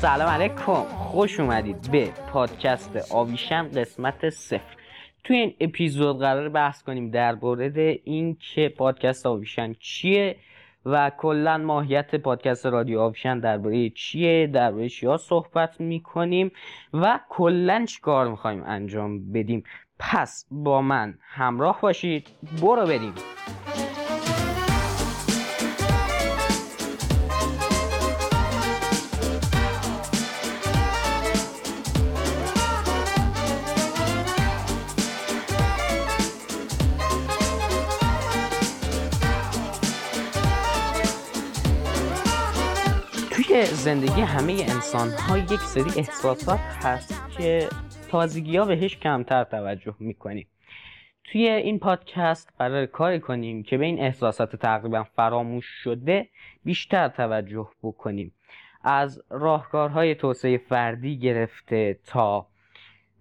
سلام علیکم. خوش اومدید به پادکست آویشن قسمت صفر. توی این اپیزود قرار بحث کنیم در مورد این که پادکست آویشن چیه و کلا ماهیت پادکست رادیو آویشن درباره چیه درباره چیا صحبت می‌کنیم و کلا کار می‌خوایم انجام بدیم. پس با من همراه باشید. برو بریم. توی زندگی همه انسان ها یک سری احساسات هست که تازگی ها بهش کمتر توجه می‌کنیم. توی این پادکست قرار کاری کنیم که به این احساسات تقریبا فراموش شده بیشتر توجه بکنیم. از راهکارهای توسعه فردی گرفته تا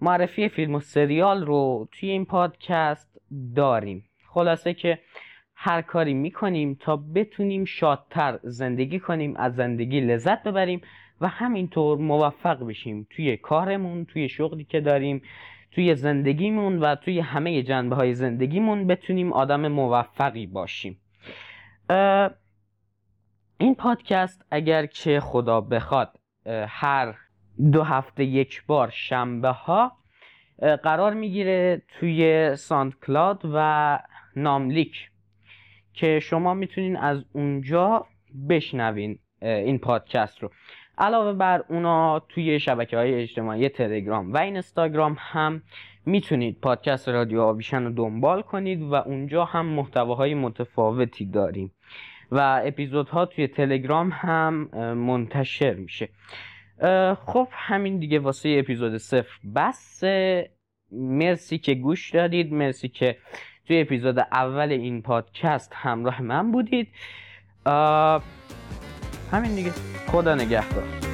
معرفی فیلم و سریال رو توی این پادکست داریم. خلاصه که هر کاری می‌کنیم تا بتونیم شادتر زندگی کنیم از زندگی لذت ببریم و همینطور موفق بشیم توی کارمون توی شغلی که داریم توی زندگیمون و توی همه جنبه های زندگیمون بتونیم آدم موفقی باشیم. این پادکست اگر که خدا بخواد هر دو هفته یک بار شنبه ها قرار می‌گیره توی SoundCloud و ناملیک. که شما می‌تونین از اونجا بشنوین این پادکست رو. علاوه بر اونا توی شبکه های اجتماعی تلگرام و اینستاگرام هم می‌تونید پادکست رادیو آویشن رو دنبال کنید و اونجا هم محتواهای متفاوتی داریم. و اپیزودها توی تلگرام هم منتشر میشه. خب همین دیگه واسه اپیزود صفر بس مرسی که گوش دادید. مرسی که توی اپیزود اول این پادکست همراه من بودید. همین دیگه. خدا نگهدار.